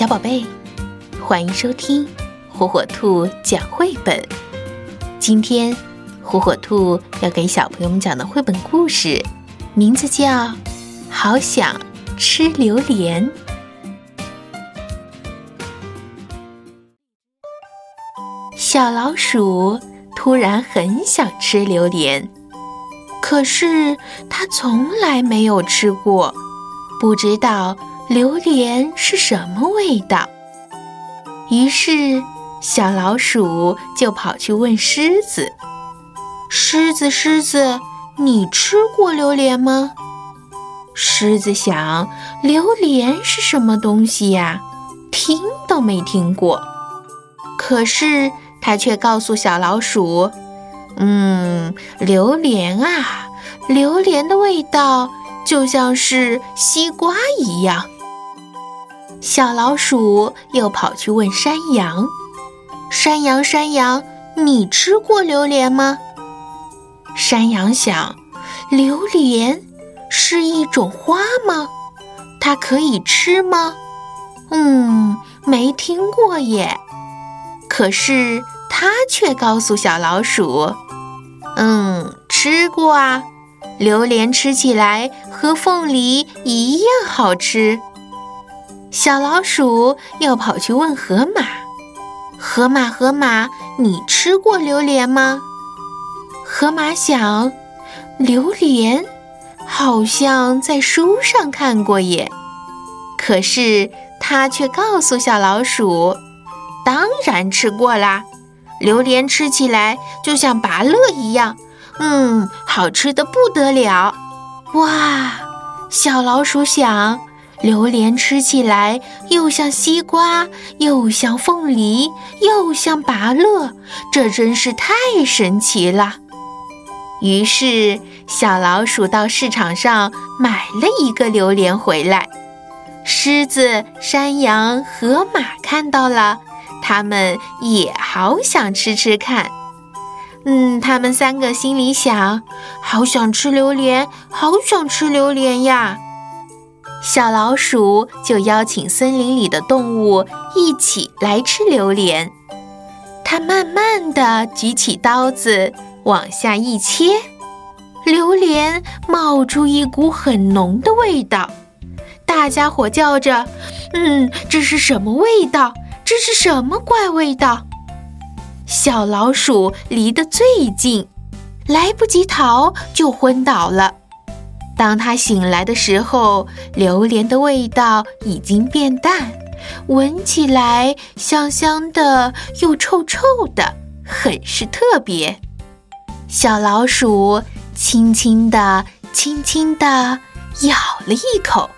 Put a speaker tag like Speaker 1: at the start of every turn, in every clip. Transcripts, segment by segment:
Speaker 1: 小宝贝，欢迎收听火火兔讲绘本。今天，火火兔要给小朋友们讲的绘本故事，名字叫《好想吃榴莲》。小老鼠突然很想吃榴莲，可是它从来没有吃过，不知道。榴莲是什么味道？于是小老鼠就跑去问狮子：“狮子，狮子，你吃过榴莲吗？”狮子想：“榴莲是什么东西呀？听都没听过。”可是他却告诉小老鼠：“嗯，榴莲啊，榴莲的味道就像是西瓜一样。”小老鼠又跑去问山羊：“山羊，山羊，你吃过榴莲吗？”山羊想：“榴莲是一种花吗？它可以吃吗？”“嗯，没听过耶。”可是他却告诉小老鼠：“嗯，吃过啊，榴莲吃起来和凤梨一样好吃。”小老鼠又跑去问河马：“河马，河马，你吃过榴莲吗？”河马想：“榴莲好像在书上看过耶。”可是他却告诉小老鼠：“当然吃过啦，榴莲吃起来就像芭乐一样，嗯，好吃的不得了。”哇！小老鼠想。榴莲吃起来又像西瓜，又像凤梨，又像芭乐，这真是太神奇了。于是，小老鼠到市场上买了一个榴莲回来。狮子、山羊、河马看到了，他们也好想吃吃看。嗯，他们三个心里想：好想吃榴莲，好想吃榴莲呀！小老鼠就邀请森林里的动物一起来吃榴莲。它慢慢地举起刀子往下一切，榴莲冒出一股很浓的味道。大家伙叫着：“嗯，这是什么味道？这是什么怪味道？”小老鼠离得最近，来不及逃就昏倒了。当他醒来的时候，榴莲的味道已经变淡，闻起来香香的又臭臭的，很是特别。小老鼠轻轻地、轻轻地咬了一口，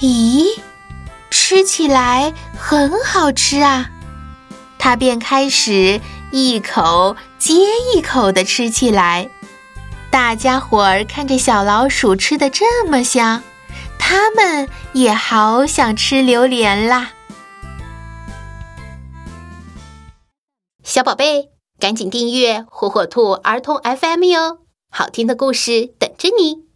Speaker 1: 咦，吃起来很好吃啊！它便开始一口接一口地吃起来。大家伙儿看着小老鼠吃的这么香，他们也好想吃榴莲啦。小宝贝，赶紧订阅火火兔儿童 FM 哟，好听的故事等着你。